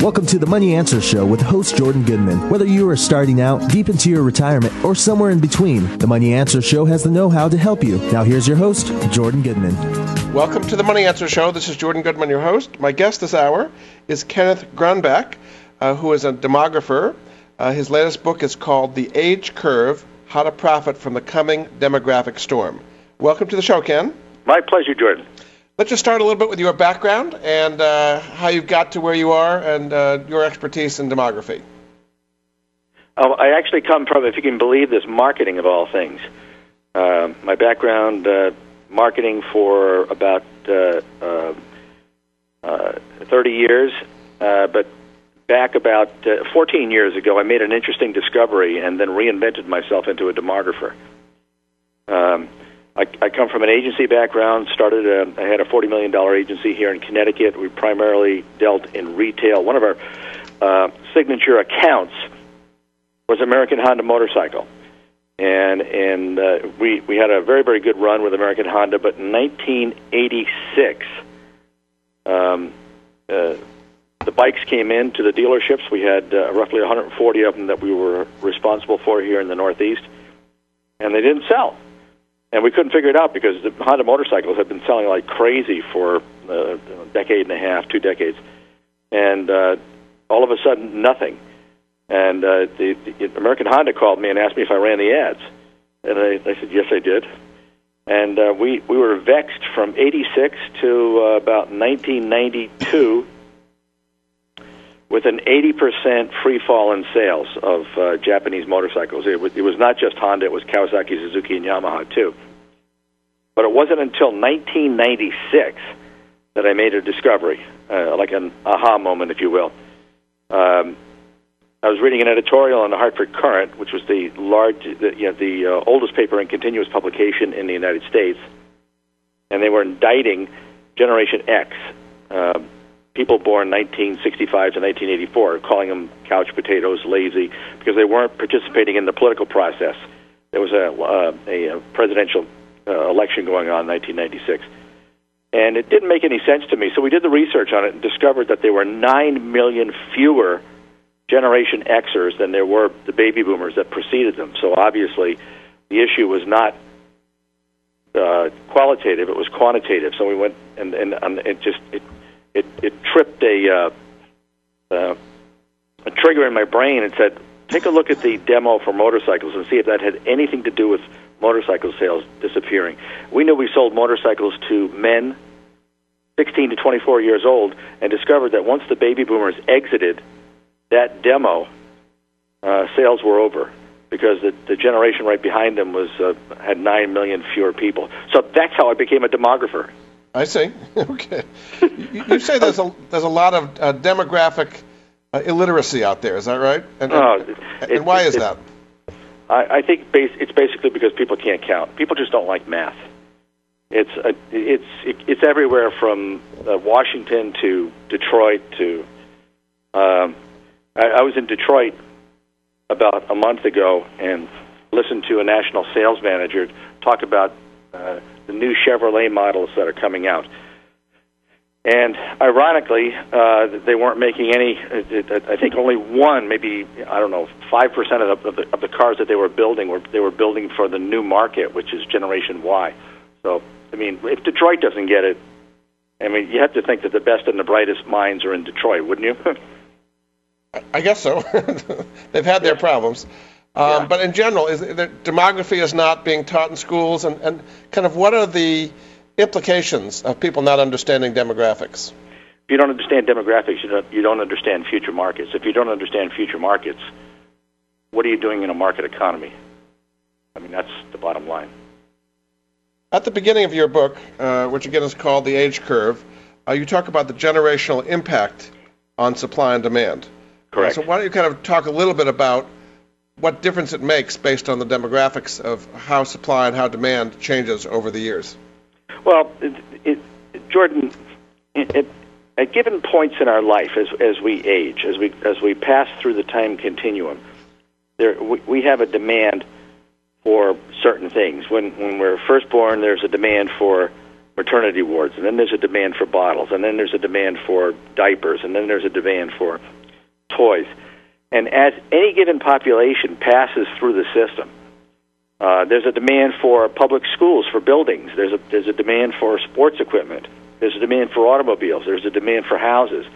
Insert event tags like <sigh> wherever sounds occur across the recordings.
Welcome to the Money Answer Show with host Jordan Goodman. Whether you are starting out, deep into your retirement, or somewhere in between, the Money Answer Show has the know how to help you. Now, here's your host, Jordan Goodman. Welcome to the Money Answer Show. This is Jordan Goodman, your host. My guest this hour is Kenneth Gronbach, uh, who is a demographer. Uh, his latest book is called The Age Curve How to Profit from the Coming Demographic Storm. Welcome to the show, Ken. My pleasure, Jordan. Let's just start a little bit with your background and uh, how you've got to where you are and uh, your expertise in demography. Oh, I actually come from, if you can believe this, marketing of all things. Uh, my background, uh, marketing for about uh, uh, uh, 30 years, but back about uh, 14 years ago, I made an interesting discovery and then reinvented myself into a demographer. Um, I, I come from an agency background. Started, a, I had a forty million dollar agency here in Connecticut. We primarily dealt in retail. One of our uh, signature accounts was American Honda Motorcycle, and and uh, we we had a very very good run with American Honda. But in 1986, um, uh, the bikes came in to the dealerships. We had uh, roughly 140 of them that we were responsible for here in the Northeast, and they didn't sell and we couldn't figure it out because the Honda motorcycles had been selling like crazy for uh, a decade and a half, two decades, and uh, all of a sudden nothing. And uh, the, the American Honda called me and asked me if I ran the ads, and I, I said yes, I did. And uh, we we were vexed from '86 to uh, about 1992 with an 80% free fall in sales of uh, Japanese motorcycles. It was, it was not just Honda, it was Kawasaki, Suzuki, and Yamaha too. But it wasn't until 1996 that I made a discovery, uh, like an aha moment, if you will. Um, I was reading an editorial in the Hartford Courant, which was the large, the, you know, the uh, oldest paper in continuous publication in the United States, and they were indicting Generation X. Uh, people born 1965 to 1984, calling them couch potatoes, lazy, because they weren't participating in the political process. There was a, uh, a presidential uh, election going on in 1996. And it didn't make any sense to me. So we did the research on it and discovered that there were 9 million fewer Generation Xers than there were the baby boomers that preceded them. So obviously, the issue was not uh, qualitative; it was quantitative. So we went and and, and it just it it, it tripped a, uh, uh, a trigger in my brain and said, take a look at the demo for motorcycles and see if that had anything to do with motorcycle sales disappearing. We knew we sold motorcycles to men 16 to 24 years old and discovered that once the baby boomers exited that demo, uh, sales were over because the, the generation right behind them was uh, had 9 million fewer people. So that's how I became a demographer. I see. <laughs> okay. You, you, say there's a there's a lot of uh, demographic uh, illiteracy out there. Is that right? And, uh, and, and why is that? I, I think base, it's basically because people can't count. People just don't like math. It's a, it's it, it's everywhere from uh, Washington to Detroit to. Um, I, I was in Detroit about a month ago and listened to a national sales manager talk about uh, the new Chevrolet models that are coming out. And ironically, uh, they weren't making any. I think only one, maybe I don't know, five percent of the, of the of the cars that they were building were they were building for the new market, which is Generation Y. So, I mean, if Detroit doesn't get it, I mean, you have to think that the best and the brightest minds are in Detroit, wouldn't you? <laughs> I guess so. <laughs> They've had their problems. Um, Yeah. But in general, is the demography is not being taught in schools, and, and kind of what are the implications of people not understanding demographics? If you don't understand demographics, you don't, you don't understand future markets. If you don't understand future markets, what are you doing in a market economy? I mean, that's the bottom line. At the beginning of your book, uh, which again is called The Age Curve, uh, you talk about the generational impact on supply and demand. Correct. So why don't you kind of talk a little bit about what difference it makes based on the demographics of how supply and how demand changes over the years? Well, it, it, Jordan, it, at given points in our life, as as we age, as we as we pass through the time continuum, there we, we have a demand for certain things. When when we're first born, there's a demand for maternity wards, and then there's a demand for bottles, and then there's a demand for diapers, and then there's a demand for toys. And as any given population passes through the system, uh, there's a demand for public schools, for buildings. There's a there's a demand for sports equipment. There's a demand for automobiles. There's a demand for houses.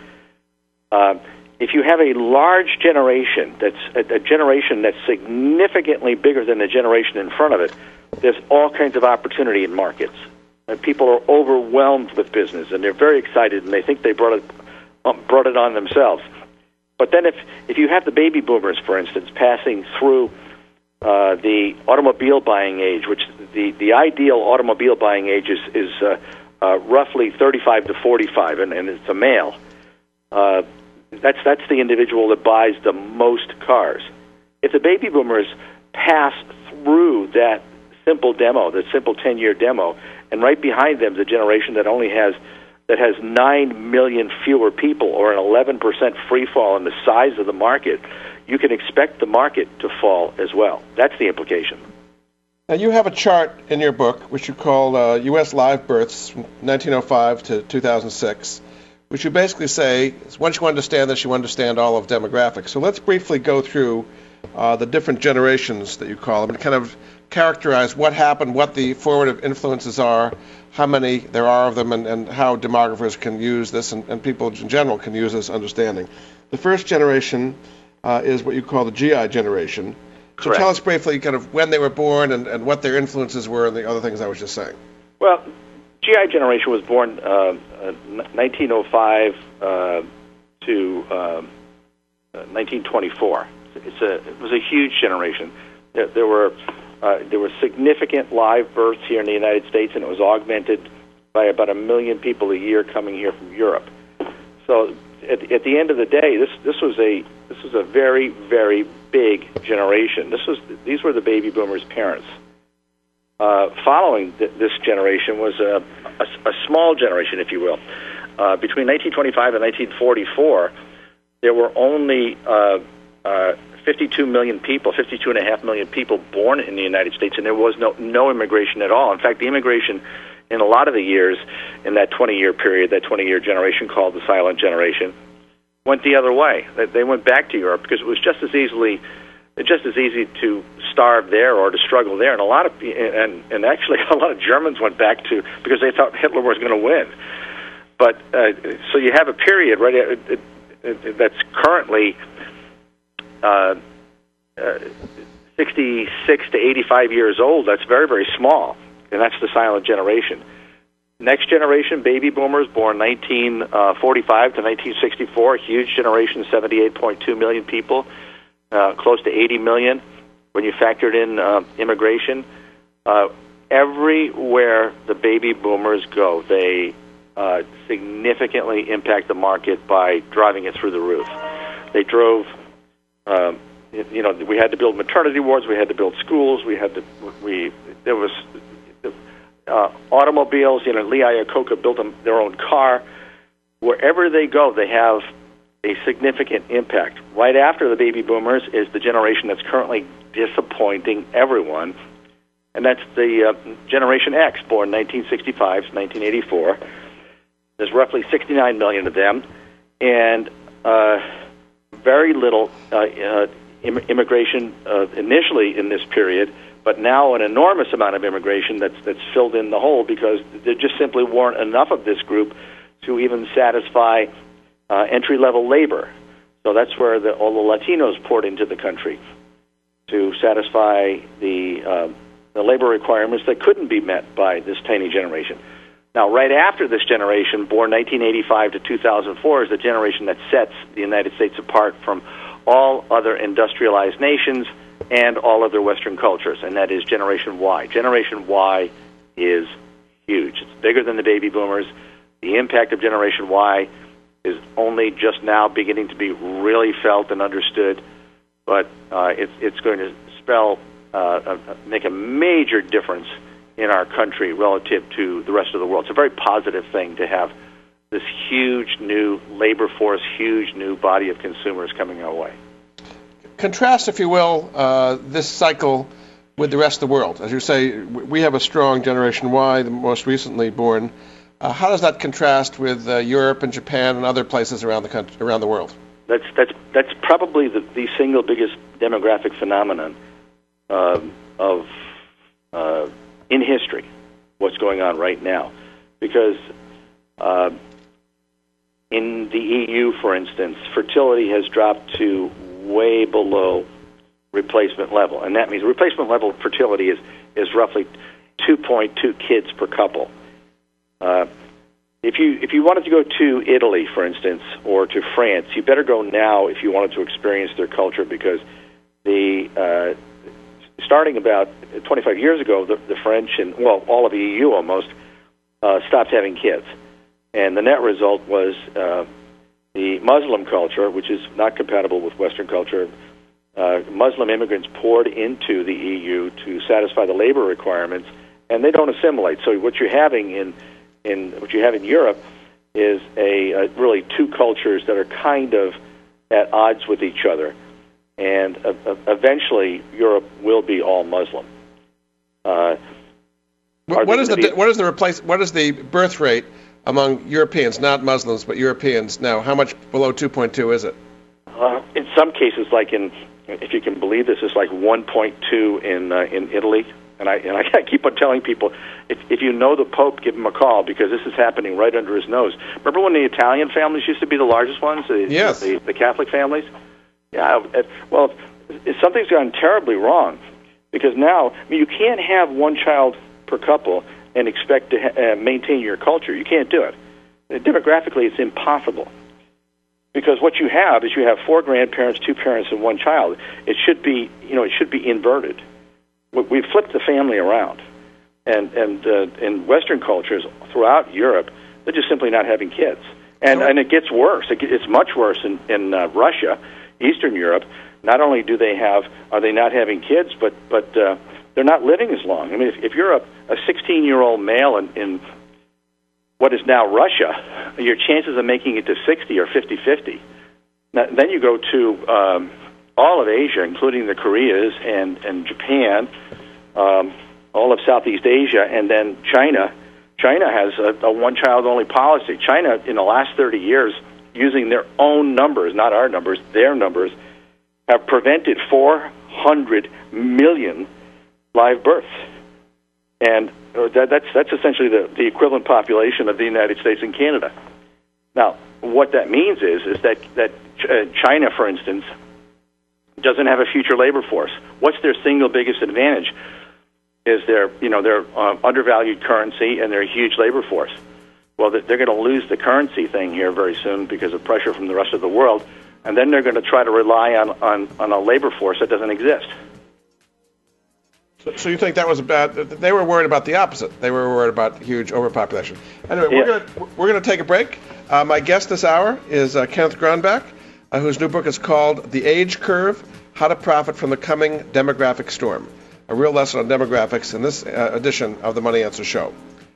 Uh, if you have a large generation that's a, a generation that's significantly bigger than the generation in front of it, there's all kinds of opportunity in markets. And people are overwhelmed with business, and they're very excited, and they think they brought it brought it on themselves. But then, if if you have the baby boomers, for instance, passing through uh, the automobile buying age, which the the ideal automobile buying age is is uh, uh, roughly 35 to 45, and, and it's a male. Uh, that's that's the individual that buys the most cars. If the baby boomers pass through that simple demo, the simple 10-year demo, and right behind them the generation that only has that has 9 million fewer people or an 11% free fall in the size of the market, you can expect the market to fall as well. That's the implication. Now, you have a chart in your book, which you call uh, U.S. live births from 1905 to 2006, which you basically say once you understand this, you understand all of demographics. So let's briefly go through uh, the different generations that you call them and kind of characterize what happened, what the formative influences are, how many there are of them, and, and how demographers can use this and, and people in general can use this understanding. The first generation uh, is what you call the GI generation so Correct. tell us briefly kind of when they were born and, and what their influences were and the other things I was just saying. Well, GI generation was born uh, uh, 1905 uh, to uh, 1924. It's a it was a huge generation. There, there were uh, there were significant live births here in the United States, and it was augmented by about a million people a year coming here from Europe. So at, at the end of the day, this this was a this was a very very big generation. This was these were the baby boomers' parents. Uh, following th- this generation was a, a, a small generation, if you will. Uh, between 1925 and 1944, there were only uh, uh, 52 million people, 52 and a half million people born in the United States, and there was no no immigration at all. In fact, the immigration in a lot of the years in that 20 year period, that 20 year generation called the silent generation, went the other way. They, went back to Europe because it was just as easily just as easy to starve there or to struggle there. And a lot of and and actually <laughs> a lot of Germans went back to because they thought Hitler was going to win. But uh, so you have a period right it, it, it, that's currently uh, uh, 66 to 85 years old. That's very very small, and that's the silent generation. Next generation, baby boomers born 1945 to 1964, huge generation, 78.2 million people, uh, close to 80 million when you factored in uh, immigration. Uh, everywhere the baby boomers go, they uh, significantly impact the market by driving it through the roof. They drove, um, you know, we had to build maternity wards, we had to build schools, we had to, we there was uh, automobiles. You know, Lee Iacocca built them, their own car. Wherever they go, they have a significant impact. Right after the baby boomers is the generation that's currently disappointing everyone, and that's the uh, Generation X, born 1965 to 1984. There's roughly 69 million of them, and uh, very little uh, uh, Im- immigration uh, initially in this period but now an enormous amount of immigration that's that's filled in the hole because there just simply weren't enough of this group to even satisfy uh, entry level labor. So that's where the, all the Latinos poured into the country to satisfy the uh, the labor requirements that couldn't be met by this tiny generation. Now, right after this generation, born 1985 to 2004, is the generation that sets the United States apart from all other industrialized nations and all other Western cultures, and that is Generation Y. Generation Y is huge. It's bigger than the baby boomers. The impact of Generation Y is only just now beginning to be really felt and understood, but uh, it, it's going to spell uh, make a major difference in our country relative to the rest of the world. It's a very positive thing to have this huge new labor force, huge new body of consumers coming our way. Contrast, if you will, uh, this cycle with the rest of the world. As you say, we have a strong Generation Y, the most recently born. Uh, how does that contrast with uh, Europe and Japan and other places around the country, around the world? That's that's that's probably the, the single biggest demographic phenomenon uh, of uh, in history. What's going on right now? Because uh, in the EU, for instance, fertility has dropped to way below replacement level, and that means replacement level fertility is is roughly 2.2 kids per couple. Uh, if you if you wanted to go to Italy, for instance, or to France, you better go now if you wanted to experience their culture because the uh, starting about 25 years ago, the, the French and well, all of the EU almost uh, stopped having kids, and the net result was uh, the Muslim culture, which is not compatible with Western culture. Uh, Muslim immigrants poured into the EU to satisfy the labor requirements, and they don't assimilate. So what you're having in in what you have in Europe is a, a really two cultures that are kind of at odds with each other and uh, eventually Europe will be all Muslim. Uh, what, what is the be, what is the replace what is the birth rate among Europeans, not Muslims, but Europeans now? How much below 2.2 is it? Uh, in some cases, like in if you can believe this, it's like 1.2 in uh, in Italy. And I and I <laughs> keep on telling people, if if you know the Pope, give him a call because this is happening right under his nose. Remember when the Italian families used to be the largest ones? The, yes. The, the Catholic families. Yeah, well, something's gone terribly wrong because now I mean, you can't have one child per couple and expect to ha- uh, maintain your culture. You can't do it. Demographically, it's impossible because what you have is you have four grandparents, two parents, and one child. It should be, you know, it should be inverted. We've flipped the family around, and and uh, in Western cultures throughout Europe, they're just simply not having kids, and and it gets worse. It, it's much worse in in uh, Russia Eastern Europe, not only do they have are they not having kids, but but uh, they're not living as long. I mean, if, if you're a, a 16 year old male in, in what is now Russia, your chances of making it to 60 are 50 50. Then you go to um, all of Asia, including the Koreas and, and Japan, um, all of Southeast Asia, and then China. China has a, a one child only policy. China, in the last 30 years, using their own numbers, not our numbers, their numbers, have prevented 400 million live births. And uh, that, that's, that's essentially the, the equivalent population of the United States and Canada. Now, what that means is, is that, that uh, China, for instance, doesn't have a future labor force. What's their single biggest advantage? Is their, you know, their uh, undervalued currency and their huge labor force well, they're going to lose the currency thing here very soon because of pressure from the rest of the world, and then they're going to try to rely on, on, on a labor force that doesn't exist. So, so you think that was bad? They were worried about the opposite. They were worried about huge overpopulation. Anyway, yeah. we're going we're going to take a break. Uh, my guest this hour is uh, Kenneth Gronbach, uh, whose new book is called The Age Curve: How to Profit from the Coming Demographic Storm. A real lesson on demographics in this uh, edition of the Money Answer Show.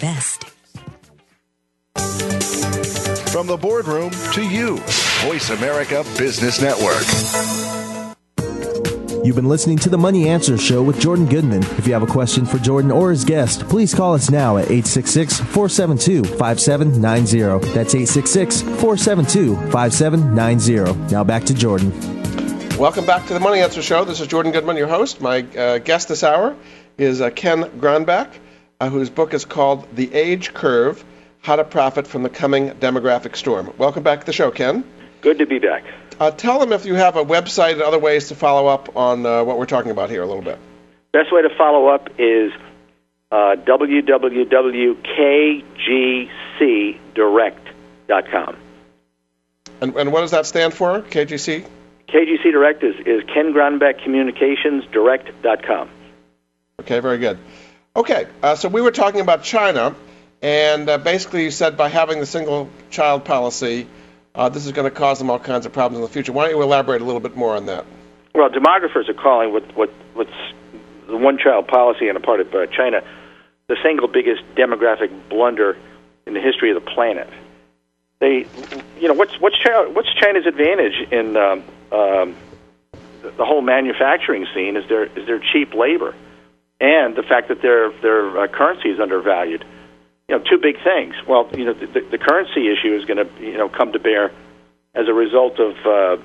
invest. From the boardroom to you, Voice America Business Network. You've been listening to the Money Answer Show with Jordan Goodman. If you have a question for Jordan or his guest, please call us now at 866 472 5790. That's 866 472 5790. Now back to Jordan. Welcome back to the Money Answer Show. This is Jordan Goodman, your host. My uh, guest this hour is uh, Ken Gronbach uh, whose book is called The Age Curve How to Profit from the Coming Demographic Storm. Welcome back to the show, Ken. Good to be back. Uh, tell them if you have a website and other ways to follow up on uh, what we're talking about here a little bit. Best way to follow up is uh, www.kgcdirect.com. And, and what does that stand for, KGC? KGC Direct is, is Ken Gronbach Communications Direct.com. Okay, very good. Okay, uh, so we were talking about China, and uh, basically you said by having the single child policy, uh, this is going to cause them all kinds of problems in the future. Why don't you elaborate a little bit more on that? Well, demographers are calling what, what what's the one child policy on a part of uh, China the single biggest demographic blunder in the history of the planet. They, you know, what's what's China, what's China's advantage in um, um, the whole manufacturing scene is their is their cheap labor and the fact that their their uh, currency is undervalued. You know, two big things. Well, you know, the, the currency issue is going to you know come to bear as a result of uh,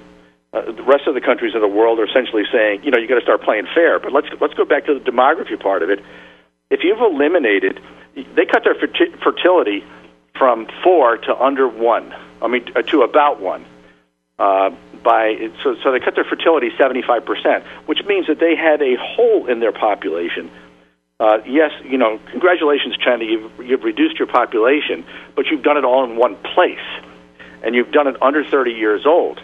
uh, the rest of the countries in the world are essentially saying, you know, you got to start playing fair. But let's let's go back to the demography part of it. If you've eliminated, they cut their fertility from four to under one. I mean, uh, to about one. Uh, by so so they cut their fertility 75%, which means that they had a hole in their population. Uh, yes, you know, congratulations, China. You've you've reduced your population, but you've done it all in one place, and you've done it under 30 years old,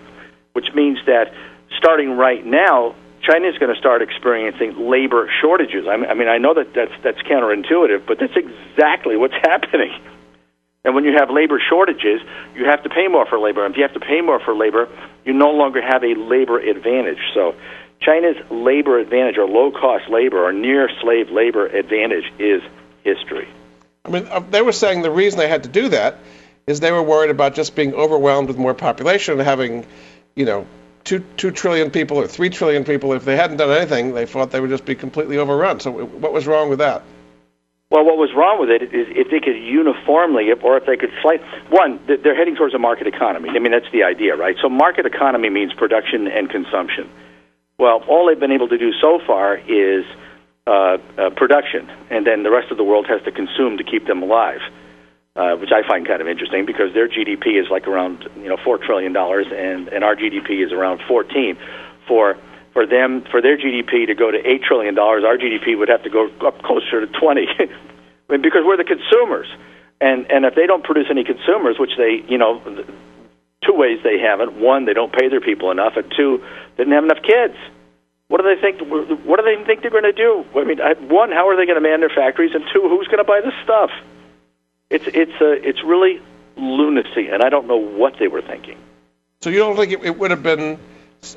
which means that starting right now, China is going to start experiencing labor shortages. I mean, I know that that's that's counterintuitive, but that's exactly what's <laughs> happening. And when you have labor shortages, you have to pay more for labor. And if you have to pay more for labor, you no longer have a labor advantage. So China's labor advantage, or low cost labor, or near slave labor advantage, is history. I mean, uh, they were saying the reason they had to do that is they were worried about just being overwhelmed with more population and having, you know, two two trillion people or three trillion people. If they hadn't done anything, they thought they would just be completely overrun. So, what was wrong with that? Well, what was wrong with it is if they could uniformly, or if they could slight one, they're heading towards a market economy. I mean, that's the idea, right? So, market economy means production and consumption. Well, all they've been able to do so far is uh, uh, production, and then the rest of the world has to consume to keep them alive, uh, which I find kind of interesting because their GDP is like around you know four trillion dollars, and and our GDP is around fourteen. For for them for their GDP to go to eight trillion dollars, our GDP would have to go up closer to twenty. <laughs> Because we're the consumers. and and if they don't produce any consumers, which they you know, two ways they haven't. One, they don't pay their people enough, and two, they didn't have enough kids. What do they think? What do they think they're going to do? I mean, one, how are they going to man their factories, and two, who's going to buy this stuff? It's it's a it's really lunacy, and I don't know what they were thinking. So you don't think it, it would have been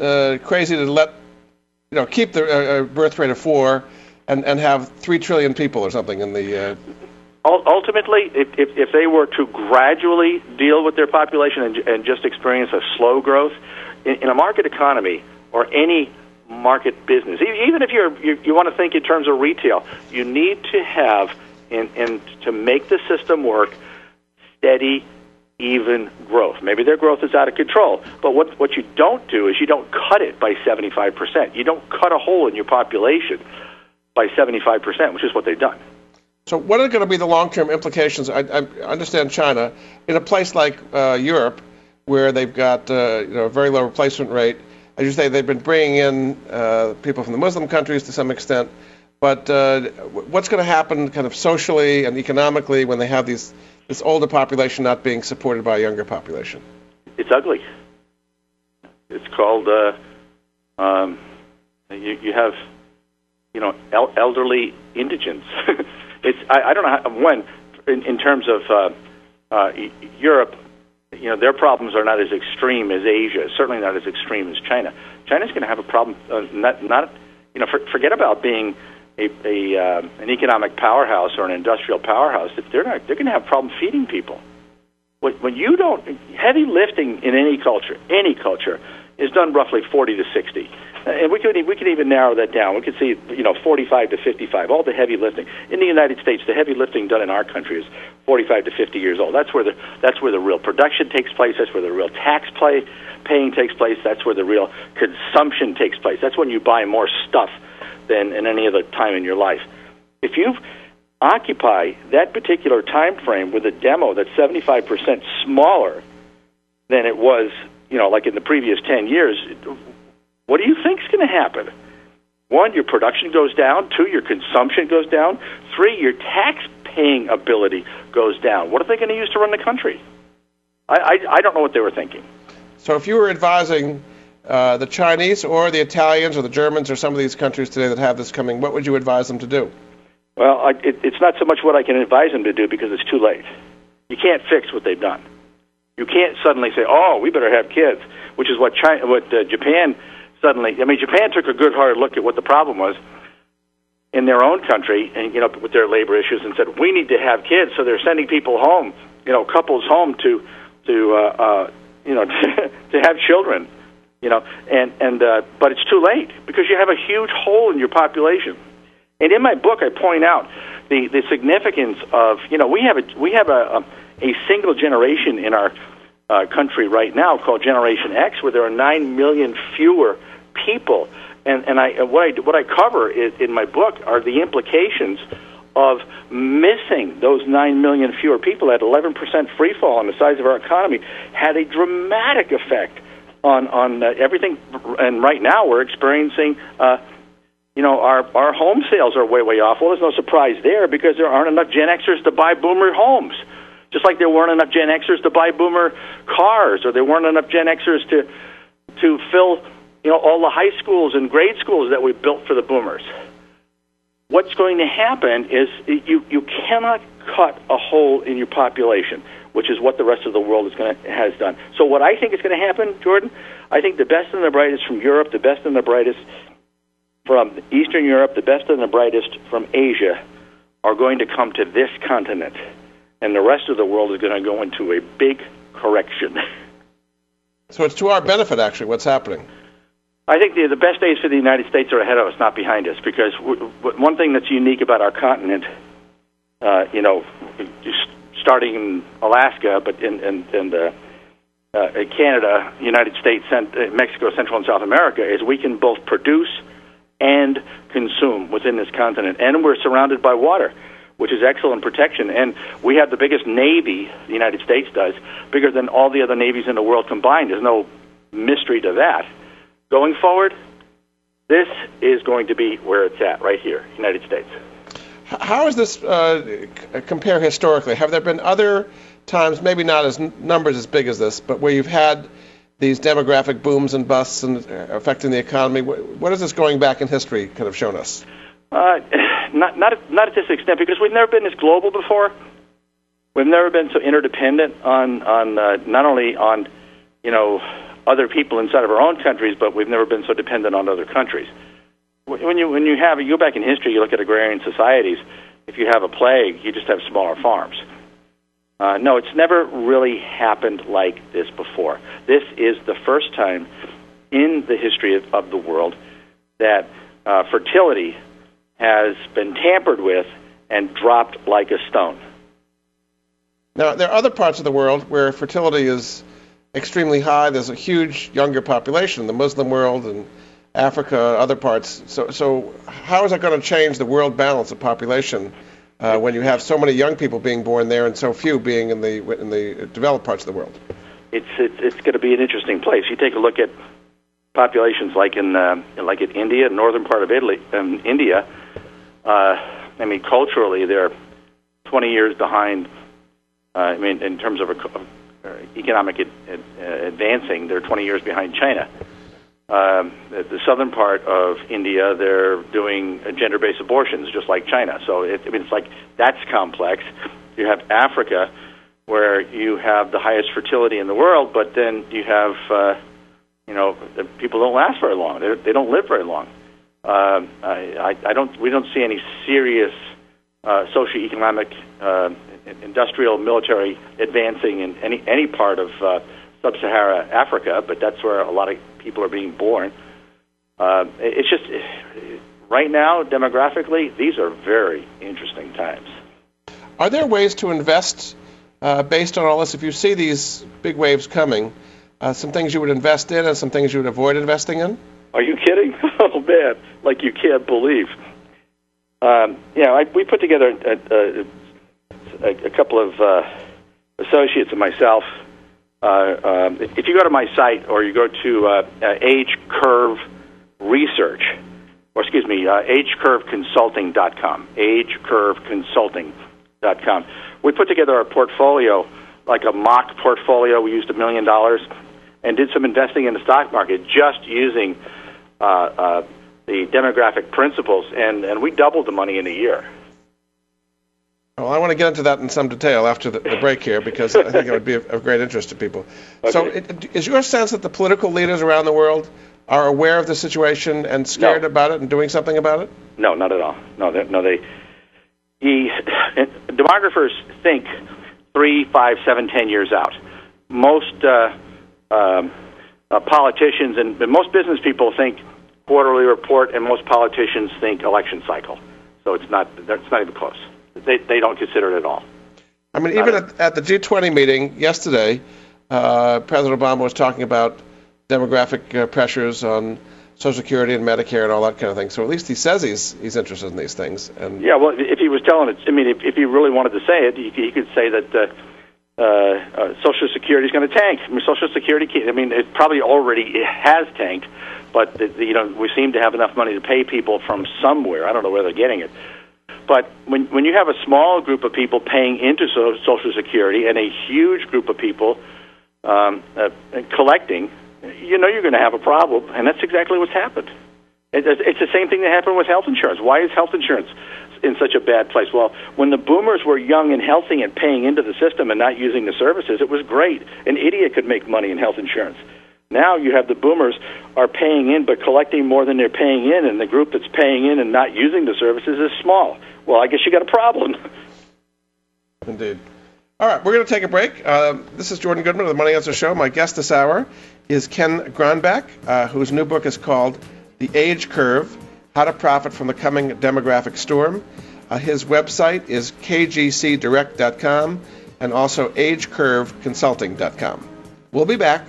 uh, crazy to let you know keep the uh, uh birth rate of four and and have three trillion people or something in the uh, ultimately, if, if, if they were to gradually deal with their population and, and just experience a slow growth in, in a market economy or any market business, even if you're, you, you want to think in terms of retail, you need to have, and, and to make the system work, steady, even growth. Maybe their growth is out of control, but what, what you don't do is you don't cut it by 75%. You don't cut a hole in your population by 75%, which is what they've done. So, what are going to be the long-term implications? I, I understand China, in a place like uh, Europe, where they've got uh, you know a very low replacement rate. As you say, they've been bringing in uh, people from the Muslim countries to some extent. But uh, what's going to happen, kind of socially and economically, when they have these this older population not being supported by a younger population? It's ugly. It's called. Uh, um, you, you have, you know, el- elderly indigents. <laughs> it's I, I don't know how, when in, in terms of uh, uh, Europe, you know, their problems are not as extreme as Asia. Certainly not as extreme as China. China's going to have a problem. Uh, not not you know, for, forget about being a, a uh, an economic powerhouse or an industrial powerhouse. If they're not, they're going to have problem feeding people. When, when you don't heavy lifting in any culture, any culture is done roughly forty to sixty and we could we could even narrow that down. We could see you know 45 to 55, all the heavy lifting in the United States. The heavy lifting done in our country is 45 to 50 years old. That's where the that's where the real production takes place. That's where the real tax play paying takes place. That's where the real consumption takes place. That's when you buy more stuff than in any other time in your life. If you occupy that particular time frame with a demo that's 75% smaller than it was, you know, like in the previous 10 years, what do you think is going to happen? One, your production goes down. Two, your consumption goes down. Three, your tax paying ability goes down. What are they going to use to run the country? I, I, I don't know what they were thinking. So if you were advising uh, the Chinese or the Italians or the Germans or some of these countries today that have this coming, what would you advise them to do? Well, I, it, it's not so much what I can advise them to do because it's too late. You can't fix what they've done. You can't suddenly say, "Oh, we better have kids," which is what China, what uh, Japan suddenly, I mean, Japan took a good hard look at what the problem was in their own country, and you know, with their labor issues, and said we need to have kids. So they're sending people home, you know, couples home to to uh, uh, you know <laughs> to have children, you know, and and uh, but it's too late because you have a huge hole in your population. And in my book, I point out the the significance of you know we have a we have a, a, a single generation in our uh, country right now called Generation X, where there are nine million fewer people. And, and I, what, I, what I cover is, in my book are the implications of missing those 9 million fewer people at 11% free fall on the size of our economy had a dramatic effect on, on uh, everything. And right now we're experiencing, uh, you know, our, our home sales are way, way off. Well, there's no surprise there because there aren't enough Gen Xers to buy boomer homes. Just like there weren't enough Gen Xers to buy boomer cars, or there weren't enough Gen Xers to to fill you know, all the high schools and grade schools that we built for the boomers. What's going to happen is you, you cannot cut a hole in your population, which is what the rest of the world is going to, has done. So what I think is going to happen, Jordan, I think the best and the brightest from Europe, the best and the brightest from Eastern Europe, the best and the brightest from Asia are going to come to this continent. And the rest of the world is going to go into a big correction. So it's to our benefit, actually, what's happening. I think the, the best days for the United States are ahead of us, not behind us, because w- w- one thing that's unique about our continent, uh, you know, starting in Alaska, but in, in, in the, uh, Canada, United States, uh, Mexico, Central and South America, is we can both produce and consume within this continent, and we're surrounded by water, which is excellent protection. And we have the biggest navy the United States does, bigger than all the other navies in the world combined. There's no mystery to that Going forward, this is going to be where it's at, right here, United States. How does this uh, compare historically? Have there been other times, maybe not as numbers as big as this, but where you've had these demographic booms and busts and uh, affecting the economy? What is this going back in history kind of shown us? Uh, <sighs> not not not at this extent because we've never been as global before. We've never been so interdependent on on uh, not only on you know other people inside of our own countries, but we've never been so dependent on other countries. When you when you have you go back in history, you look at agrarian societies. If you have a plague, you just have smaller farms. Uh, no, it's never really happened like this before. This is the first time in the history of, of the world that uh, fertility has been tampered with and dropped like a stone. Now, there are other parts of the world where fertility is extremely high. There's a huge younger population, the Muslim world and Africa, other parts. So, so how is that going to change the world balance of population uh, when you have so many young people being born there and so few being in the in the developed parts of the world? It's it's, it's going to be an interesting place. You take a look at populations like in uh, like in India, northern part of Italy, um, India. Uh, I mean, culturally, they're 20 years behind. Uh, I mean, in terms of, a, of economic ad, ad, advancing, they're 20 years behind China. Um, the southern part of India, they're doing gender-based abortions, just like China. So it, I mean, it's like that's complex. You have Africa, where you have the highest fertility in the world, but then you have, uh, you know, people don't last very long. They, they don't live very long. Uh, I, I don't. We don't see any serious uh, socioeconomic, uh, industrial, military advancing in any any part of uh, sub-Sahara Africa, but that's where a lot of people are being born. Uh, it's just right now, demographically, these are very interesting times. Are there ways to invest uh, based on all this? If you see these big waves coming, uh, some things you would invest in and some things you would avoid investing in? Are you kidding? <laughs> oh man, like you can't believe. Um, yeah, I, we put together a, a, a couple of uh, associates and myself um, if you go to my site or you go to uh, Age Curve Research, or excuse me, uh, agecurveconsulting.com, agecurveconsulting.com, we put together a portfolio, like a mock portfolio. We used a million dollars and did some investing in the stock market just using uh, uh, the demographic principles, and, and we doubled the money in a year. Well, I want to get into that in some detail after the, the break here because I think it would be of, of great interest to people. Okay. So, it, is your sense that the political leaders around the world are aware of the situation and scared no. about it and doing something about it? No, not at all. No, they, no, they. He, demographers think three, five, seven, ten years out. Most uh, um, uh, politicians and most business people think quarterly report, and most politicians think election cycle. So it's not. It's not even close they, they don't consider it at all. I mean, even at, at, the G20 meeting yesterday, uh, President Obama was talking about demographic uh, pressures on Social Security and Medicare and all that kind of thing. So at least he says he's he's interested in these things. And yeah, well, if he was telling it, I mean, if, if he really wanted to say it, he, he could say that. Uh, uh, uh, Social Security is going to tank. I mean, Social Security. I mean, it probably already it has tanked, but the, the, you know we seem to have enough money to pay people from somewhere. I don't know where they're getting it. But when when you have a small group of people paying into so, Social Security and a huge group of people um, uh, collecting, you know you're going to have a problem, and that's exactly what's happened. It, it's the same thing that happened with health insurance. Why is health insurance in such a bad place? Well, when the boomers were young and healthy and paying into the system and not using the services, it was great. An idiot could make money in health insurance. Now you have the boomers are paying in but collecting more than they're paying in, and the group that's paying in and not using the services is small. Well, I guess you got a problem. <laughs> Indeed. All right, we're going to take a break. Uh, this is Jordan Goodman of the Money Answer Show. My guest this hour is Ken Gronbach, uh, whose new book is called The Age Curve How to Profit from the Coming Demographic Storm. Uh, his website is kgcdirect.com and also agecurveconsulting.com. We'll be back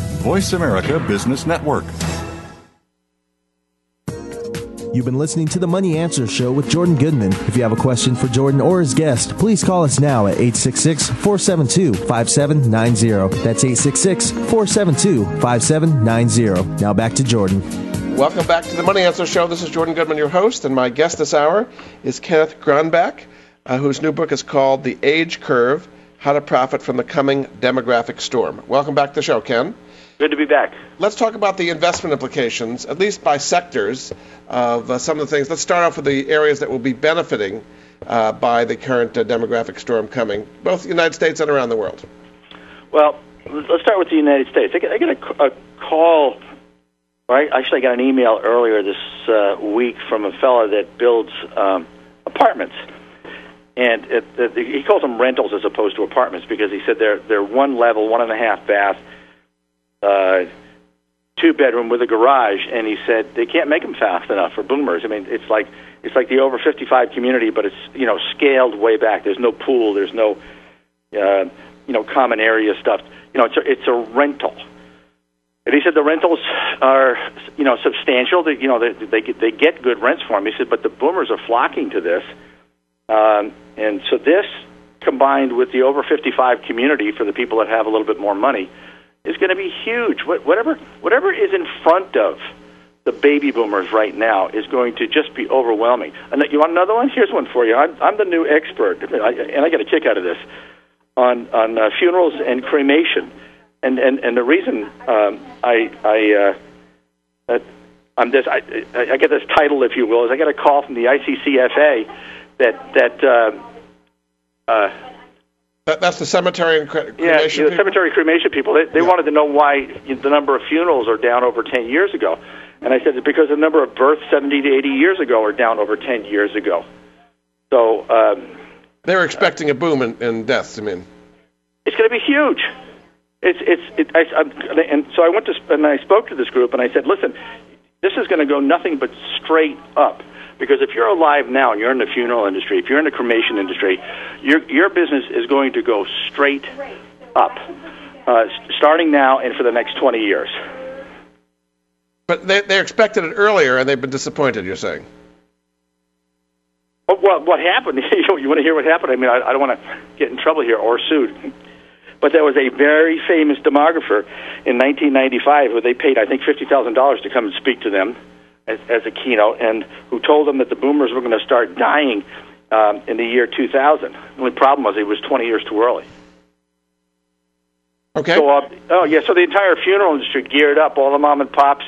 Voice America Business Network. You've been listening to the Money Answer Show with Jordan Goodman. If you have a question for Jordan or his guest, please call us now at 866 472 5790. That's 866 472 5790. Now back to Jordan. Welcome back to the Money Answer Show. This is Jordan Goodman, your host, and my guest this hour is Kenneth Gronbach, uh, whose new book is called The Age Curve How to Profit from the Coming Demographic Storm. Welcome back to the show, Ken. Good to be back. Let's talk about the investment implications, at least by sectors, of uh, some of the things. Let's start off with the areas that will be benefiting uh, by the current uh, demographic storm coming, both the United States and around the world. Well, let's start with the United States. I get, I get a, a call, right? Actually, I got an email earlier this uh, week from a fellow that builds um, apartments. And it, it, he calls them rentals as opposed to apartments because he said they're they're one level, one and a half bath, uh, two bedroom with a garage, and he said they can't make them fast enough for boomers. I mean, it's like it's like the over 55 community, but it's you know scaled way back. There's no pool, there's no uh, you know common area stuff. You know, it's a, it's a rental. And he said the rentals are, you know, substantial. That you know they they get, they get good rents for them. He said, but the boomers are flocking to this, um, and so this combined with the over 55 community for the people that have a little bit more money is going to be huge. Whatever whatever is in front of the baby boomers right now is going to just be overwhelming. And you want another one? Here's one for you. I'm, I'm the new expert, and I get a kick out of this on on uh, funerals and cremation. And and and the reason um, I I uh, I'm this I, I get this title, if you will, is I got a call from the ICCFA that that. Uh, uh, that, that's the cemetery and cre- yeah, cremation. the people? cemetery cremation people. They, they Yeah. wanted to know why the number of funerals are down over 10 years ago. And I said it's because the number of births 70 to 80 years ago are down over 10 years ago. So um, They were expecting a boom in, in deaths. I mean, it's going to be huge. It's it's it, I, I'm, and so I went to and I spoke to this group and I said, listen, this is going to go nothing but straight up. Because if you're alive now and you're in the funeral industry, if you're in the cremation industry, your your business is going to go straight up, uh, starting now and for the next 20 years. but they they expected it earlier and they've been disappointed. You're saying. Well, what, what happened? <laughs> you, you want to hear what happened? I mean, I, I don't want to get in trouble here or sued. But there was a very famous demographer in 1995 who they paid, I think, $50,000 to come and speak to them as, as a keynote, and who told them that the boomers were going to start dying um, in the year 2000. The only problem was it was 20 years too early. Okay. So, uh, oh yeah, so the entire funeral industry geared up. All the mom and pops,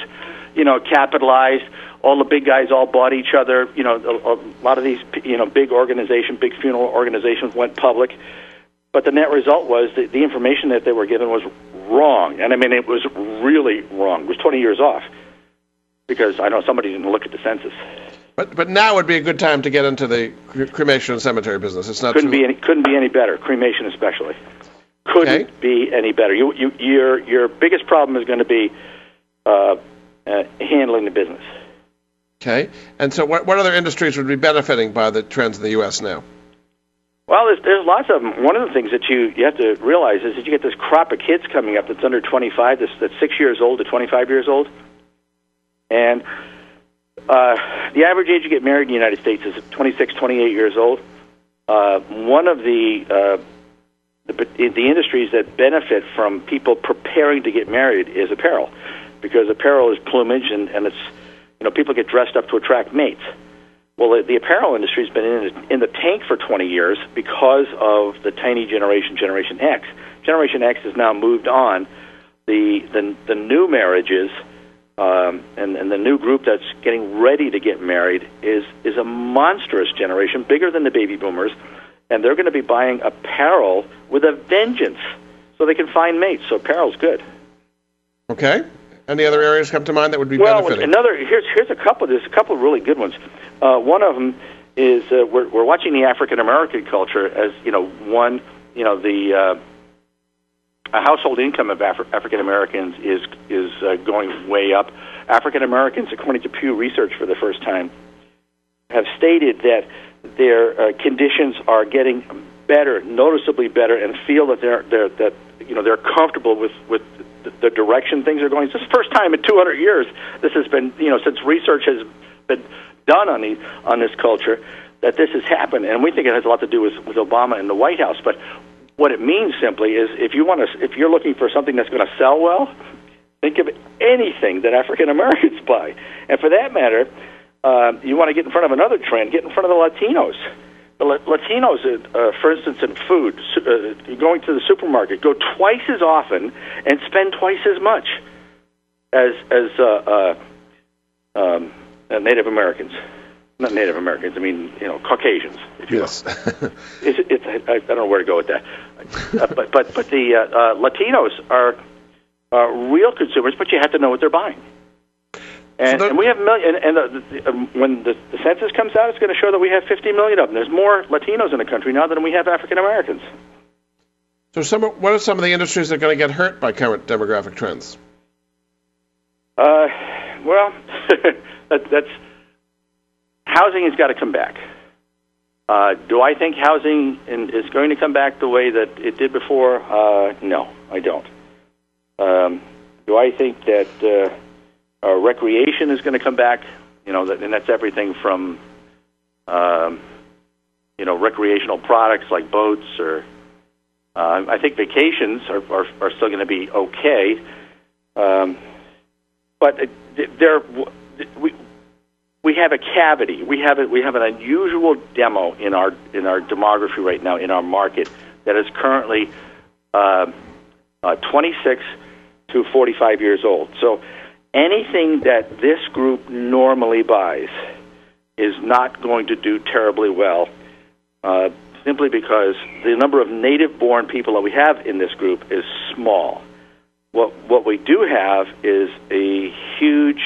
you know, capitalized. All the big guys all bought each other. You know, a, a lot of these, you know, big organization, big funeral organizations went public. But the net result was that the information that they were given was wrong, and I mean it was really wrong. It was 20 years off because I know somebody didn't look at the census. But but now would be a good time to get into the cremation and cemetery business. It's not Couldn't too, be any couldn't be any better. Cremation especially couldn't Okay. be any better. You, you your your biggest problem is going to be uh, uh, handling the business. Okay. And so, what, what other industries would be benefiting by the trends in the U.S. now? Well, there's, there's lots of them. One of the things that you, you have to realize is that you get this crop of kids coming up that's under 25, that's, that's six years old to 25 years old. And uh, the average age you get married in the United States is 26, 28 years old. Uh, one of the, uh, the the industries that benefit from people preparing to get married is apparel, because apparel is plumage and, and it's you know people get dressed up to attract mates. Well, the apparel industry has been in, in the tank for 20 years because of the tiny generation, Generation X. Generation X has now moved on. The the, the new marriages um, and, and the new group that's getting ready to get married is is a monstrous generation, bigger than the baby boomers, and they're going to be buying apparel with a vengeance, so they can find mates. So apparel's good. Okay. Any other areas come to mind that would be well, benefiting? another here's here's a couple. There's a couple of really good ones. Uh, one of them is uh, we're we're watching the African American culture as you know one you know the uh, a household income of Afri- African Americans is is uh, going way up. African Americans, according to Pew Research, for the first time, have stated that their uh, conditions are getting better, noticeably better, and feel that they're, they're that you know they're comfortable with with the, the direction things are going. This is the first time in 200 years this has been you know since research has been done on these on this culture that this has happened, and we think it has a lot to do with, with Obama and the White House. But what it means simply is if you want to, if you're looking for something that's going to sell well, think of anything that African Americans <laughs> buy, and for that matter, uh, you want to get in front of another trend, get in front of the Latinos. The Latinos, uh, for instance, in food, uh, going to the supermarket, go twice as often and spend twice as much as as uh, uh, um, uh, Native Americans. Not Native Americans. I mean, you know, Caucasians. If you yes. <laughs> it's, it's, I, I don't know where to go with that. uh, but but but the uh, uh, Latinos are uh, real consumers, but you have to know what they're buying. And, So and we have million, and, and uh, the, um, when the, the census comes out, it's going to show that we have 50 million of them. There's more Latinos in the country now than we have African Americans. So, some, what are some of the industries that are going to get hurt by current demographic trends? Uh, well, <laughs> that, that's housing has got to come back. Uh, do I think housing in, is going to come back the way that it did before? Uh, no, I don't. Um, do I think that uh, uh, recreation is going to come back? You know, that, and that's everything from um, you know recreational products like boats or uh, I think vacations are, are, are still going to be okay. Um, but uh, there, we we have a cavity. We have a, we have an unusual demo in our in our demography right now in our market that is currently uh, uh, 26 to 45 years old. So anything that this group normally buys is not going to do terribly well, uh, simply because the number of native-born people that we have in this group is small. What what we do have is a huge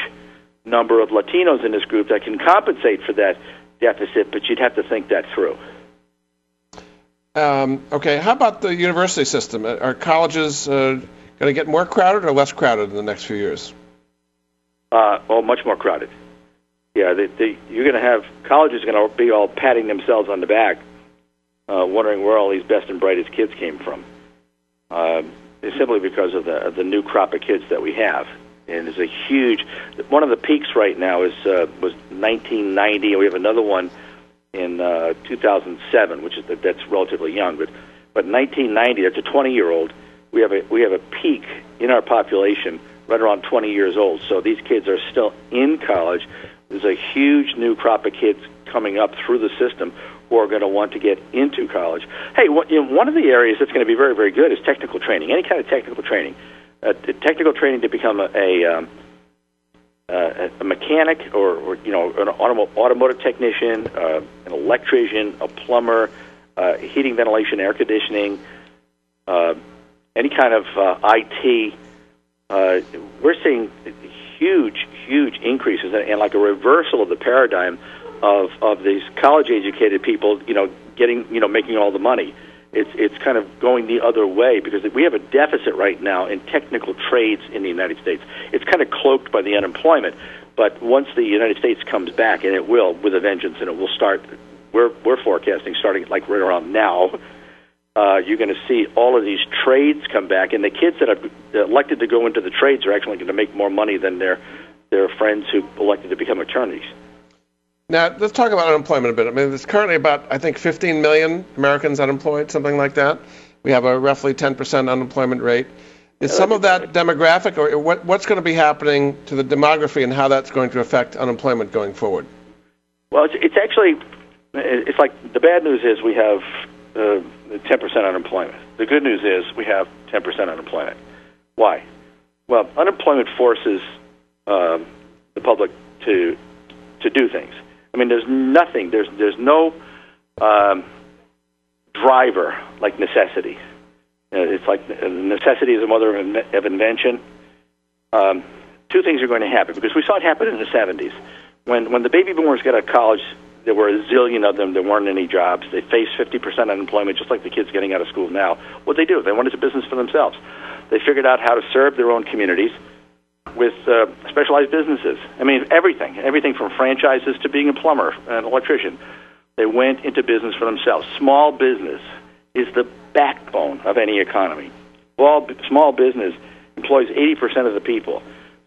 number of Latinos in this group that can compensate for that deficit, but you'd have to think that through. Um, okay, how about the university system? Are colleges uh, going to get more crowded or less crowded in the next few years? Uh, well, much more crowded. Yeah, they, they, you're going to have colleges going to be all patting themselves on the back, uh, wondering where all these best and brightest kids came from. Uh, simply because of the of the new crop of kids that we have, and there's a huge. One of the peaks right now is uh, was 1990, and we have another one in uh, 2007, which is that's relatively young, but but 1990, that's a 20 year old. We have a we have a peak in our population right around 20 years old. So these kids are still in college. There's a huge new crop of kids coming up through the system who are going to want to get into college. Hey, what, you know, one of the areas that's going to be very, very good is technical training. Any kind of technical training, uh, technical training to become a, a, um, uh, a mechanic or, or you know an automo- automotive technician, uh, an electrician, a plumber, uh, heating, ventilation, air conditioning, uh, any kind of uh, IT. We're seeing huge, huge increases and, and like a reversal of the paradigm of of these college educated people, you know, getting you know making all the money. It's it's kind of going the other way because we have a deficit right now in technical trades in the United States. It's kind of cloaked by the unemployment, But once the United States comes back, and it will with a vengeance, and it will start, we're we're forecasting starting like right around now. Uh, you're going to see all of these trades come back, and the kids that have elected to go into the trades are actually going to make more money than their their friends who elected to become attorneys. Now, let's talk about unemployment a bit. I mean, there's currently about, I think, 15 million Americans unemployed, something like that. We have a roughly 10% unemployment rate. Is some of that demographic, or what, what's going to be happening to the demography and how that's going to affect unemployment going forward? Well, it's, it's actually, it's like the bad news is we have uh, 10% unemployment. The good news is we have 10% unemployment. Why? Well, unemployment forces um, the public to to do things. I mean, there's nothing. There's there's no um, driver like necessity. Uh, it's like necessity is the mother of, invention. Um, two things are going to happen because we saw it happen in the 70s when when the baby boomers got out of college. There were a zillion of them. There weren't any jobs. They faced 50% unemployment, just like the kids getting out of school now. What they do? They wanted a business for themselves. They figured out how to serve their own communities with uh, specialized businesses. I mean, everything, everything from franchises to being a plumber, and an electrician. They went into business for themselves. Small business is the backbone of any economy. Well, small business employs 80% of the people.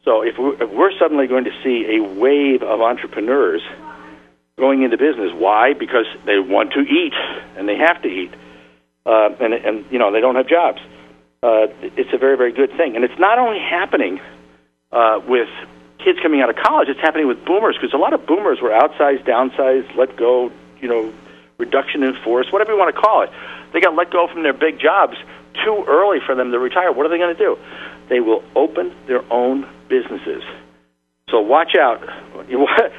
So if we're, if we're suddenly going to see a wave of entrepreneurs going into business, why? Because they want to eat and they have to eat, uh, and and you know they don't have jobs. Uh, it's a very very good thing, and it's not only happening uh, with kids coming out of college, it's happening with boomers because a lot of boomers were outsized, downsized, let go, you know, reduction in force, whatever you want to call it. They got let go from their big jobs too early for them to retire. What are they going to do? They will open their own businesses. So watch out. <laughs>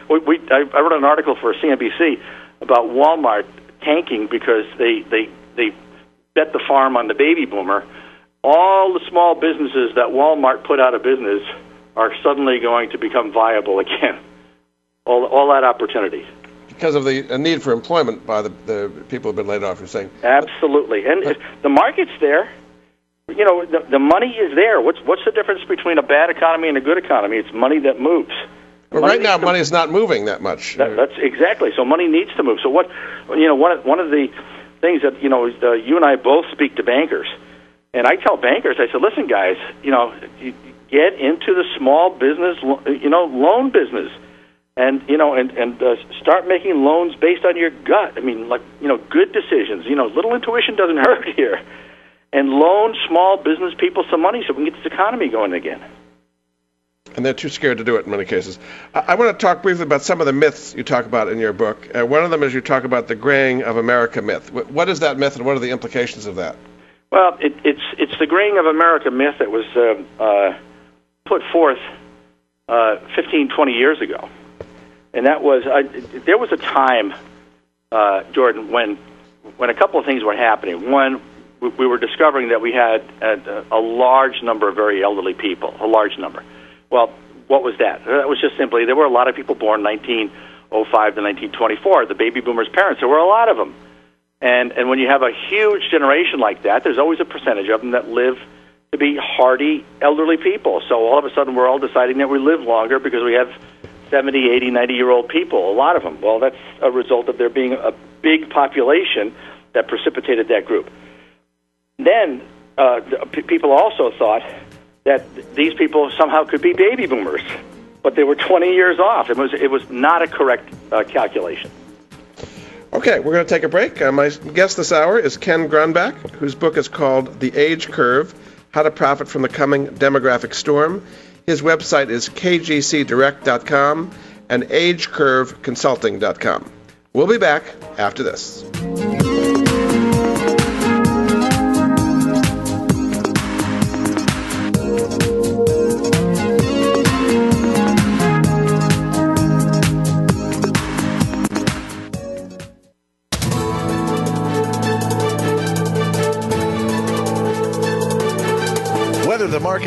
We, we, I wrote an article for CNBC about Walmart tanking because they, they, they bet the farm on the baby boomer. All the small businesses that Walmart put out of business are suddenly going to become viable again. All, all that opportunity. Because of the need for employment by the, the people who've been laid off, you're saying? Absolutely. And the market's there. You know, the, the money is there. What's, what's the difference between a bad economy and a good economy? It's money that moves. But right now, money is not moving that much. That, that's exactly. So money needs to move. So what, you know, one, one of the things that, you know, uh, you and I both speak to bankers. And I tell bankers, I said, listen, guys, you know, you get into the small business, you know, loan business, and you know, and and uh, start making loans based on your gut. I mean, like you know, good decisions. You know, little intuition doesn't <laughs> hurt here, and loan small business people some money so we can get this economy going again. And they're too scared to do it in many cases. I, I want to talk briefly about some of the myths you talk about in your book. Uh, one of them is you talk about the graying of America myth. what is that myth, and what are the implications of that? Well, it, it's it's the graying of America myth that was uh, uh, put forth uh, 15, 20 years ago, and that was uh, there was a time, uh, Jordan, when when a couple of things were happening. One, we, we were discovering that we had a, a large number of very elderly people, a large number. Well, what was that? That was just simply there were a lot of people born 1905 to 1924. The baby boomers' parents. There were a lot of them. And and when you have a huge generation like that, there's always a percentage of them that live to be hardy elderly people. So all of a sudden, we're all deciding that we live longer because we have 70, 80, 90 year old people, a lot of them. Well, that's a result of there being a big population that precipitated that group. Then uh, p- people also thought that these people somehow could be baby boomers, but they were 20 years off. It was it was not a correct uh, calculation. Okay, we're going to take a break. Uh, my guest this hour is Ken Gronbach, whose book is called The Age Curve How to Profit from the Coming Demographic Storm. His website is kgcdirect.com and agecurveconsulting.com. We'll be back after this.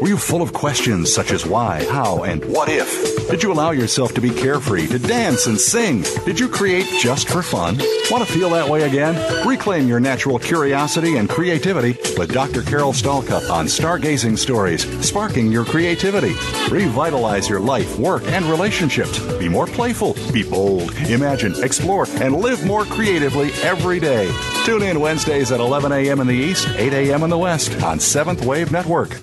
Were you full of questions such as why, how, and what if? Did you allow yourself to be carefree, to dance and sing? Did you create just for fun? Want to feel that way again? Reclaim your natural curiosity and creativity with Dr. Carol Stalcup on Stargazing Stories, sparking your creativity. Revitalize your life, work, and relationships. Be more playful, be bold, imagine, explore, and live more creatively every day. Tune in Wednesdays at 11 a.m. in the East, 8 a.m. in the West on Seventh Wave Network.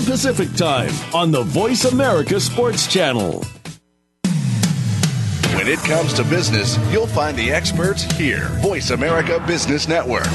Pacific Time on the Voice America Sports Channel. When it comes to business, you'll find the experts here. Voice America Business Network.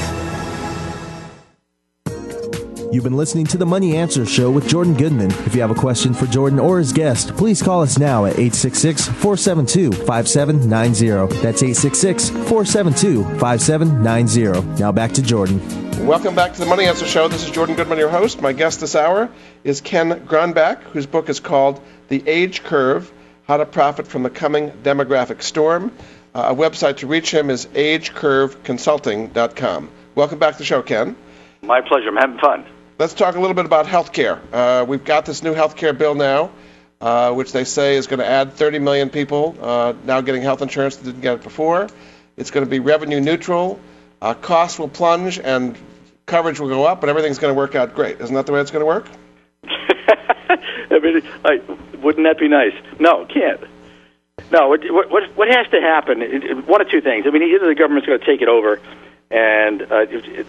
You've been listening to the Money Answer Show with Jordan Goodman. If you have a question for Jordan or his guest, please call us now at 866 472 5790. That's 866 472 5790. Now back to Jordan. Welcome back to the Money Answer Show. This is Jordan Goodman, your host. My guest this hour is Ken Gronbach, whose book is called The Age Curve How to Profit from the Coming Demographic Storm. Uh, a website to reach him is agecurveconsulting.com. Welcome back to the show, Ken. My pleasure. I'm having fun. Let's talk a little bit about health care. Uh, we've got this new health care bill now, uh, which they say is going to add 30 million people uh, now getting health insurance that didn't get it before. It's going to be revenue neutral. Uh, costs will plunge and coverage will go up, but everything's going to work out great. Isn't that the way it's going to work? <laughs> I mean, I, wouldn't that be nice? No, can't. No, what, what, what has to happen? One of two things. I mean, either the government's going to take it over and uh, it,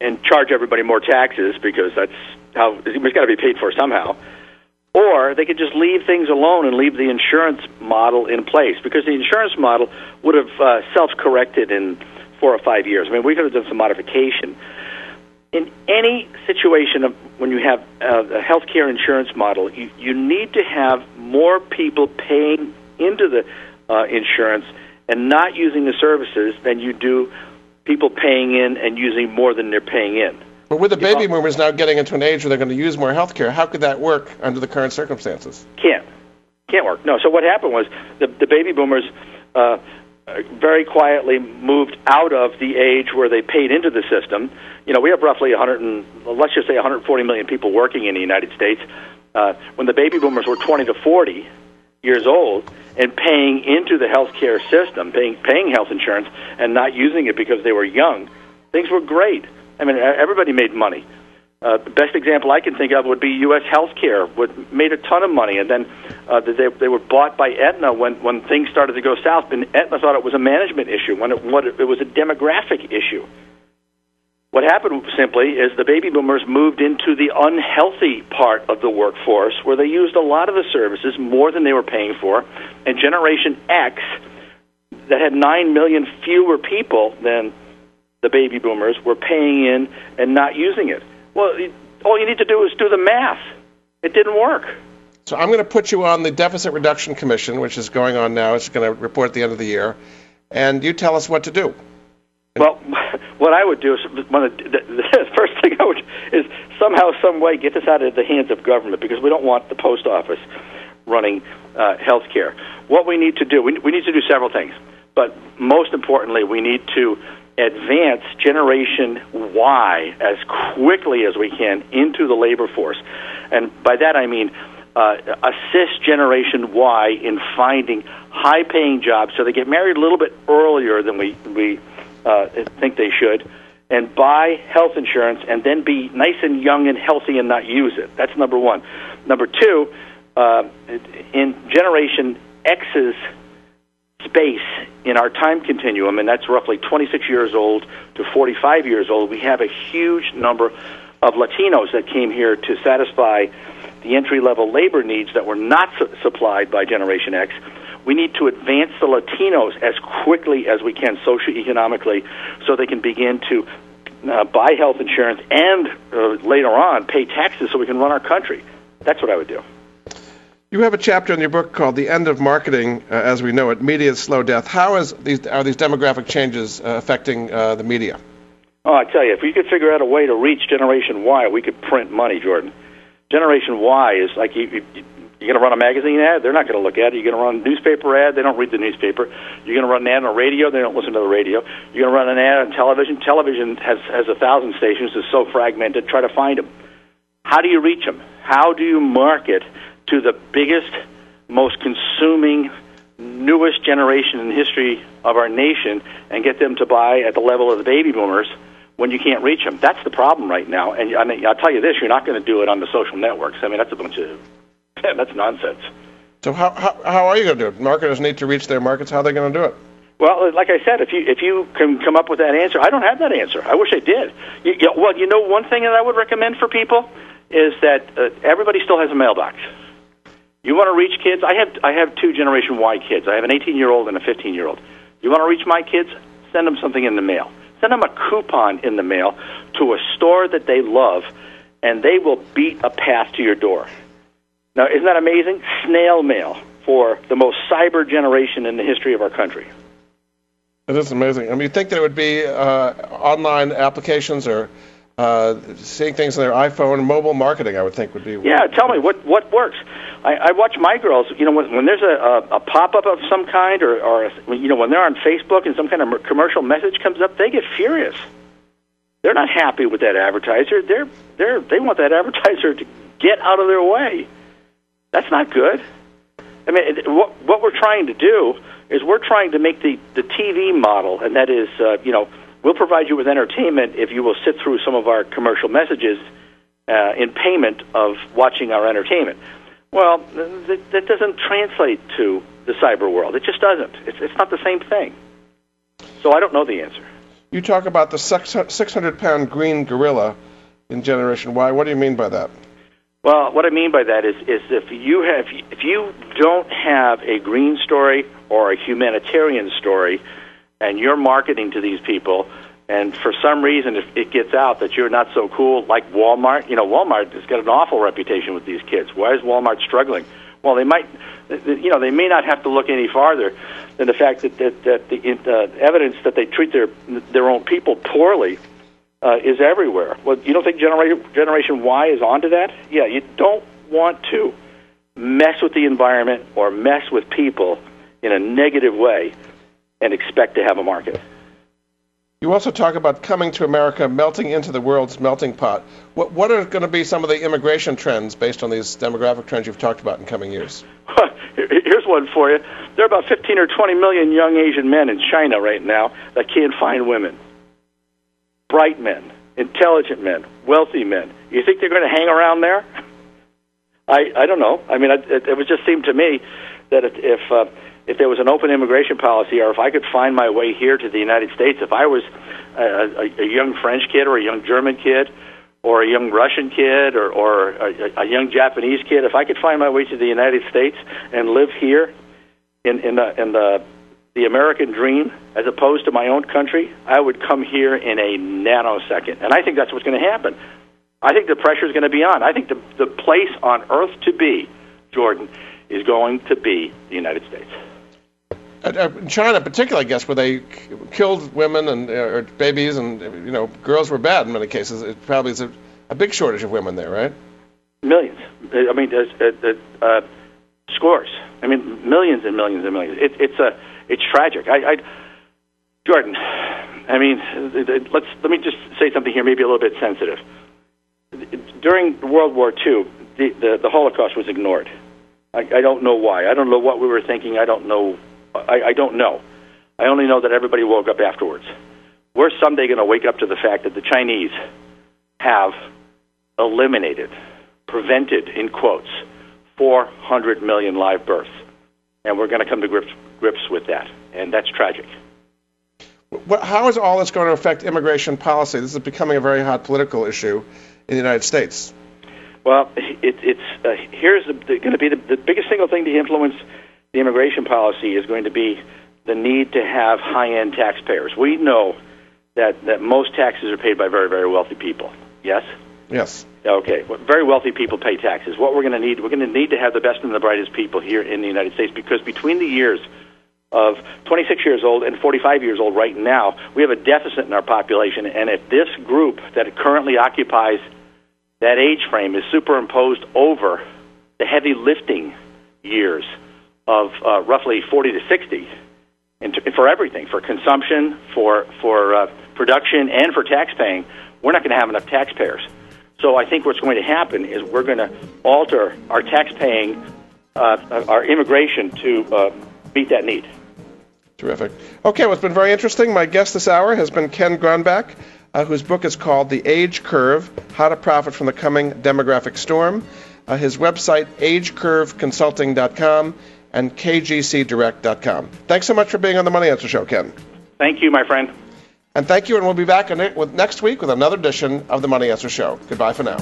and charge everybody more taxes because that's how it's got to be paid for somehow. Or they could just leave things alone and leave the insurance model in place because the insurance model would have uh, self-corrected in four or five years. I mean, we could have done some modification. In any situation of when you have a healthcare insurance model, you, you need to have more people paying into the uh, insurance and not using the services than you do people paying in and using more than they're paying in. But with the baby boomers now getting into an age where they're going to use more health care, how could that work under the current circumstances? Can't. Can't work. No. So what happened was the, the baby boomers uh, very quietly moved out of the age where they paid into the system. You know, we have roughly 100 and let's just say 140 million people working in the United States. Uh, when the baby boomers were 20 to 40 years old, and paying into the healthcare system, paying paying health insurance, and not using it because they were young, things were great. I mean, everybody made money. Uh, the best example I can think of would be U.S. healthcare, would made a ton of money, and then uh, they they were bought by Aetna when when things started to go south. And Aetna thought it was a management issue when it, what it, it was a demographic issue. What happened simply is the baby boomers moved into the unhealthy part of the workforce where they used a lot of the services more than they were paying for, and Generation X, that had 9 million fewer people than the baby boomers, were paying in and not using it. Well, all you need to do is do the math. It didn't work. So I'm going to put you on the Deficit Reduction Commission, which is going on now. It's going to report at the end of the year. And you tell us what to do. Well, what I would do is one the, the <laughs> first thing I would is somehow, some way, get this out of the hands of government because we don't want the post office running uh, health care. What we need to do, we, we need to do several things, but most importantly, we need to advance Generation Y as quickly as we can into the labor force. And by that I mean uh, assist Generation Y in finding high paying jobs so they get married a little bit earlier than we, we uh, think they should, and buy health insurance and then be nice and young and healthy and not use it. That's number one. Number two, uh, in Generation X's space in our time continuum, and that's roughly 26 years old to 45 years old, we have a huge number of Latinos that came here to satisfy the entry level labor needs that were not su- supplied by Generation X. We need to advance the Latinos as quickly as we can socioeconomically so they can begin to uh, buy health insurance and uh, later on pay taxes so we can run our country. That's what I would do. You have a chapter in your book called "The End of Marketing uh, as We Know It: Media's Slow Death." How is these are these demographic changes uh, affecting uh, the media? Oh, I tell you, if we could figure out a way to reach Generation Y, we could print money, Jordan. Generation Y is like you, you, you're going to run a magazine ad, they're not going to look at it. You're going to run a newspaper ad, they don't read the newspaper. You're going to run an ad on radio, they don't listen to the radio. You're going to run an ad on television. Television has has a thousand stations, it's so fragmented. Try to find them. How do you reach them? How do you market to the biggest, most consuming, newest generation in history of our nation and get them to buy at the level of the baby boomers when you can't reach them. That's the problem right now. And I mean, I'll tell you this: you're not going to do it on the social networks. I mean, that's a bunch of that's nonsense. So how, how how are you going to do it? Marketers need to reach their markets. How are they going to do it? Well, like I said, if you if you can come up with that answer, I don't have that answer. I wish I did. You, you, well, you know, one thing that I would recommend for people is that uh, everybody still has a mailbox. You want to reach kids? I have I have two Generation Y kids. I have an 18 year old and a 15 year old. You want to reach my kids? Send them something in the mail. Send them a coupon in the mail to a store that they love, and they will beat a path to your door. Now, isn't that amazing? Snail mail for the most cyber generation in the history of our country. It is amazing. I mean, you think that it would be uh, online applications or uh, seeing things on their iPhone, mobile marketing, I would think would be. Yeah, tell me what what works. I, I watch my girls. You know, when, when there's a, a, a pop up of some kind, or, or you know, when they're on Facebook and some kind of commercial message comes up, they get furious. They're not happy with that advertiser. They're they're they want that <laughs> advertiser to get out of their way. That's not good. I mean, what what we're trying to do is we're trying to make the the TV model, and that is, uh, you know We'll provide you with entertainment if you will sit through some of our commercial messages uh, in payment of watching our entertainment. Well, th- that doesn't translate to the cyber world. It just doesn't. It's, it's not the same thing. So I don't know the answer. You talk about the 600 pound green gorilla in Generation Y. What do you mean by that? Well, what I mean by that is, is if you have, if you don't have a green story or a humanitarian story, and you're marketing to these people, and for some reason, if it gets out that you're not so cool, like Walmart, you know, Walmart has got an awful reputation with these kids. Why is Walmart struggling? Well, they might, you know, they may not have to look any farther than the fact that that, that the uh, evidence that they treat their their own people poorly uh, is everywhere. Well, you don't think generation Generation Y is onto that? Yeah, you don't want to mess with the environment or mess with people in a negative way and expect to have a market. You also talk about coming to America, melting into the world's melting pot. What, what are going to be some of the immigration trends based on these demographic trends you've talked about in coming years? <laughs> Here's one for you. There are about 15 or 20 million young Asian men in China right now that can't find women. Bright men, intelligent men, wealthy men. You think they're going to hang around there? I I don't know. I mean, it, it would just seem to me that if, if uh, if there was an open immigration policy, or if I could find my way here to the United States, if I was a, a, a young French kid or a young German kid or a young Russian kid or, or a, a young Japanese kid, if I could find my way to the United States and live here in, in, the, in the, the American dream as opposed to my own country, I would come here in a nanosecond. And I think that's what's going to happen. I think the pressure is going to be on. I think the, the place on earth to be, Jordan, is going to be the United States. Uh, in China, particularly, I guess, where they killed women and uh, babies, and you know, girls were bad in many cases. It probably is a, a big shortage of women there, right? Millions. I mean, uh, uh, scores. I mean, millions and millions and millions. It, it's a, it's tragic. I, I, Jordan, I mean, let's let me just say something here, maybe a little bit sensitive. During World War II, the, the, the Holocaust was ignored. I, I don't know why. I don't know what we were thinking. I don't know. I, I don't know. I only know that everybody woke up afterwards. We're someday going to wake up to the fact that the Chinese have eliminated, prevented, in quotes, 400 million live births. And we're going to come to grips, grips with that. And that's tragic. How is all this going to affect immigration policy? This is becoming a very hot political issue in the United States. Well, it, it's uh, here's going to be the, the biggest single thing to influence the immigration policy is going to be the need to have high-end taxpayers. We know that that most taxes are paid by very very wealthy people. Yes. Yes. Okay. Very wealthy people pay taxes. What we're going to need, we're going to need to have the best and the brightest people here in the United States because between the years of 26 years old and 45 years old right now, we have a deficit in our population. And if this group that currently occupies that age frame is superimposed over the heavy lifting years of uh, roughly 40 to 60 and for everything, for consumption, for, for uh, production, and for tax paying, we're not going to have enough taxpayers. So I think what's going to happen is we're going to alter our tax paying, uh, our immigration to uh, meet that need. Terrific. Okay, well, it's been very interesting. My guest this hour has been Ken Gronbach, uh, whose book is called The Age Curve How to Profit from the Coming Demographic Storm. Uh, his website, agecurveconsulting.com and kgcdirect.com. Thanks so much for being on the Money Answer Show, Ken. Thank you, my friend. And thank you, and we'll be back with next week with another edition of the Money Answer Show. Goodbye for now.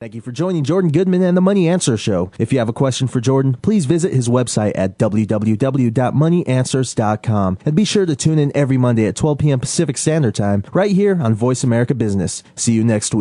Thank you for joining Jordan Goodman and the Money Answer Show. If you have a question for Jordan, please visit his website at www.moneyanswers.com and be sure to tune in every Monday at 12 p.m. Pacific Standard Time right here on Voice America Business. See you next week.